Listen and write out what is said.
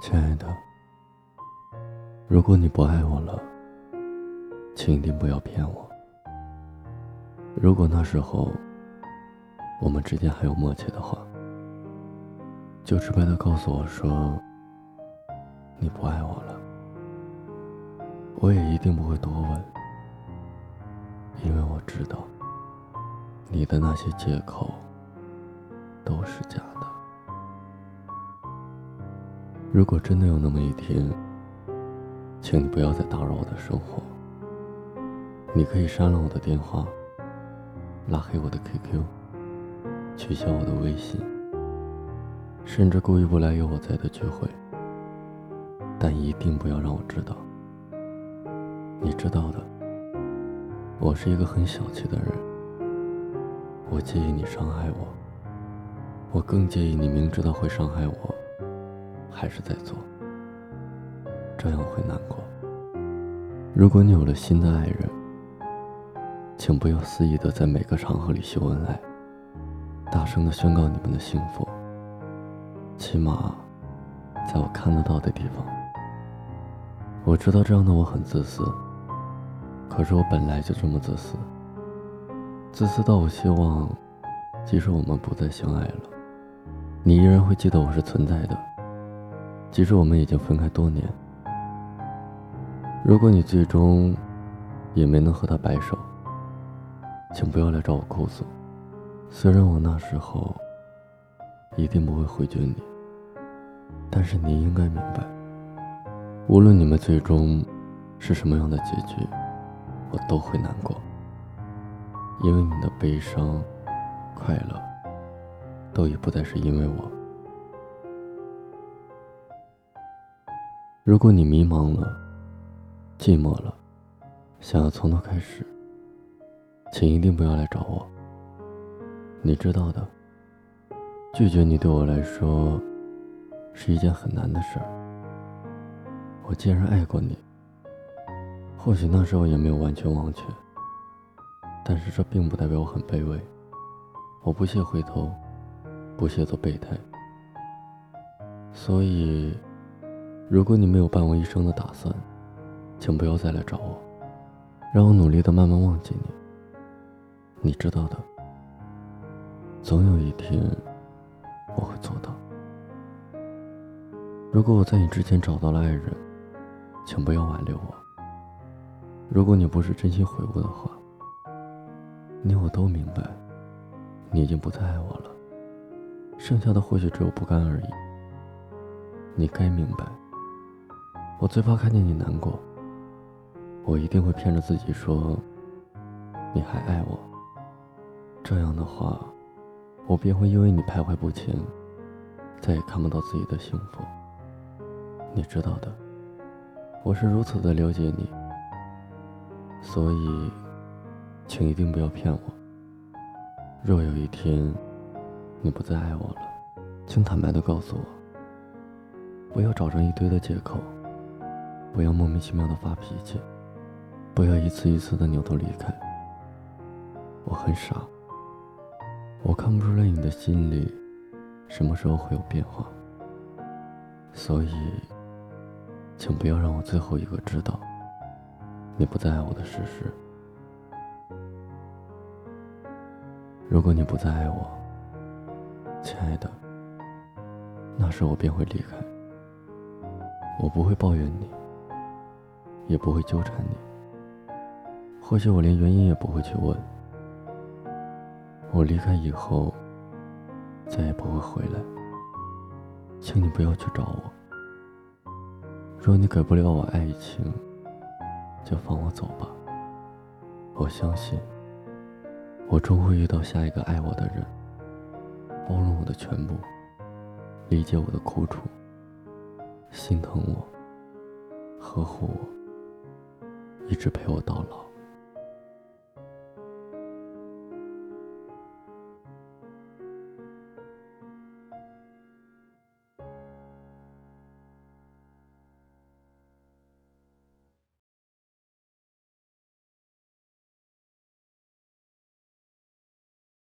亲爱的，如果你不爱我了，请一定不要骗我。如果那时候我们之间还有默契的话，就直白的告诉我说你不爱我了，我也一定不会多问，因为我知道你的那些借口都是假的。如果真的有那么一天，请你不要再打扰我的生活。你可以删了我的电话，拉黑我的 QQ，取消我的微信，甚至故意不来有我在的聚会。但一定不要让我知道。你知道的，我是一个很小气的人。我介意你伤害我，我更介意你明知道会伤害我。还是在做，这样会难过。如果你有了新的爱人，请不要肆意的在每个场合里秀恩爱，大声的宣告你们的幸福。起码，在我看得到的地方。我知道这样的我很自私，可是我本来就这么自私，自私到我希望，即使我们不再相爱了，你依然会记得我是存在的。即使我们已经分开多年，如果你最终也没能和他白首，请不要来找我哭诉。虽然我那时候一定不会回绝你，但是你应该明白，无论你们最终是什么样的结局，我都会难过，因为你的悲伤、快乐都已不再是因为我。如果你迷茫了、寂寞了，想要从头开始，请一定不要来找我。你知道的，拒绝你对我来说是一件很难的事儿。我既然爱过你，或许那时候也没有完全忘却，但是这并不代表我很卑微。我不屑回头，不屑做备胎，所以。如果你没有伴我一生的打算，请不要再来找我，让我努力的慢慢忘记你。你知道的，总有一天我会做到。如果我在你之前找到了爱人，请不要挽留我。如果你不是真心悔悟的话，你我都明白，你已经不再爱我了，剩下的或许只有不甘而已。你该明白。我最怕看见你难过，我一定会骗着自己说你还爱我。这样的话，我便会因为你徘徊不前，再也看不到自己的幸福。你知道的，我是如此的了解你，所以，请一定不要骗我。若有一天你不再爱我了，请坦白的告诉我，不要找上一堆的借口。不要莫名其妙的发脾气，不要一次一次的扭头离开。我很傻，我看不出来你的心里什么时候会有变化，所以，请不要让我最后一个知道你不再爱我的事实。如果你不再爱我，亲爱的，那时我便会离开。我不会抱怨你。也不会纠缠你，或许我连原因也不会去问。我离开以后，再也不会回来，请你不要去找我。若你给不了我爱情，就放我走吧。我相信，我终会遇到下一个爱我的人，包容我的全部，理解我的苦楚，心疼我，呵护我。一直陪我到老。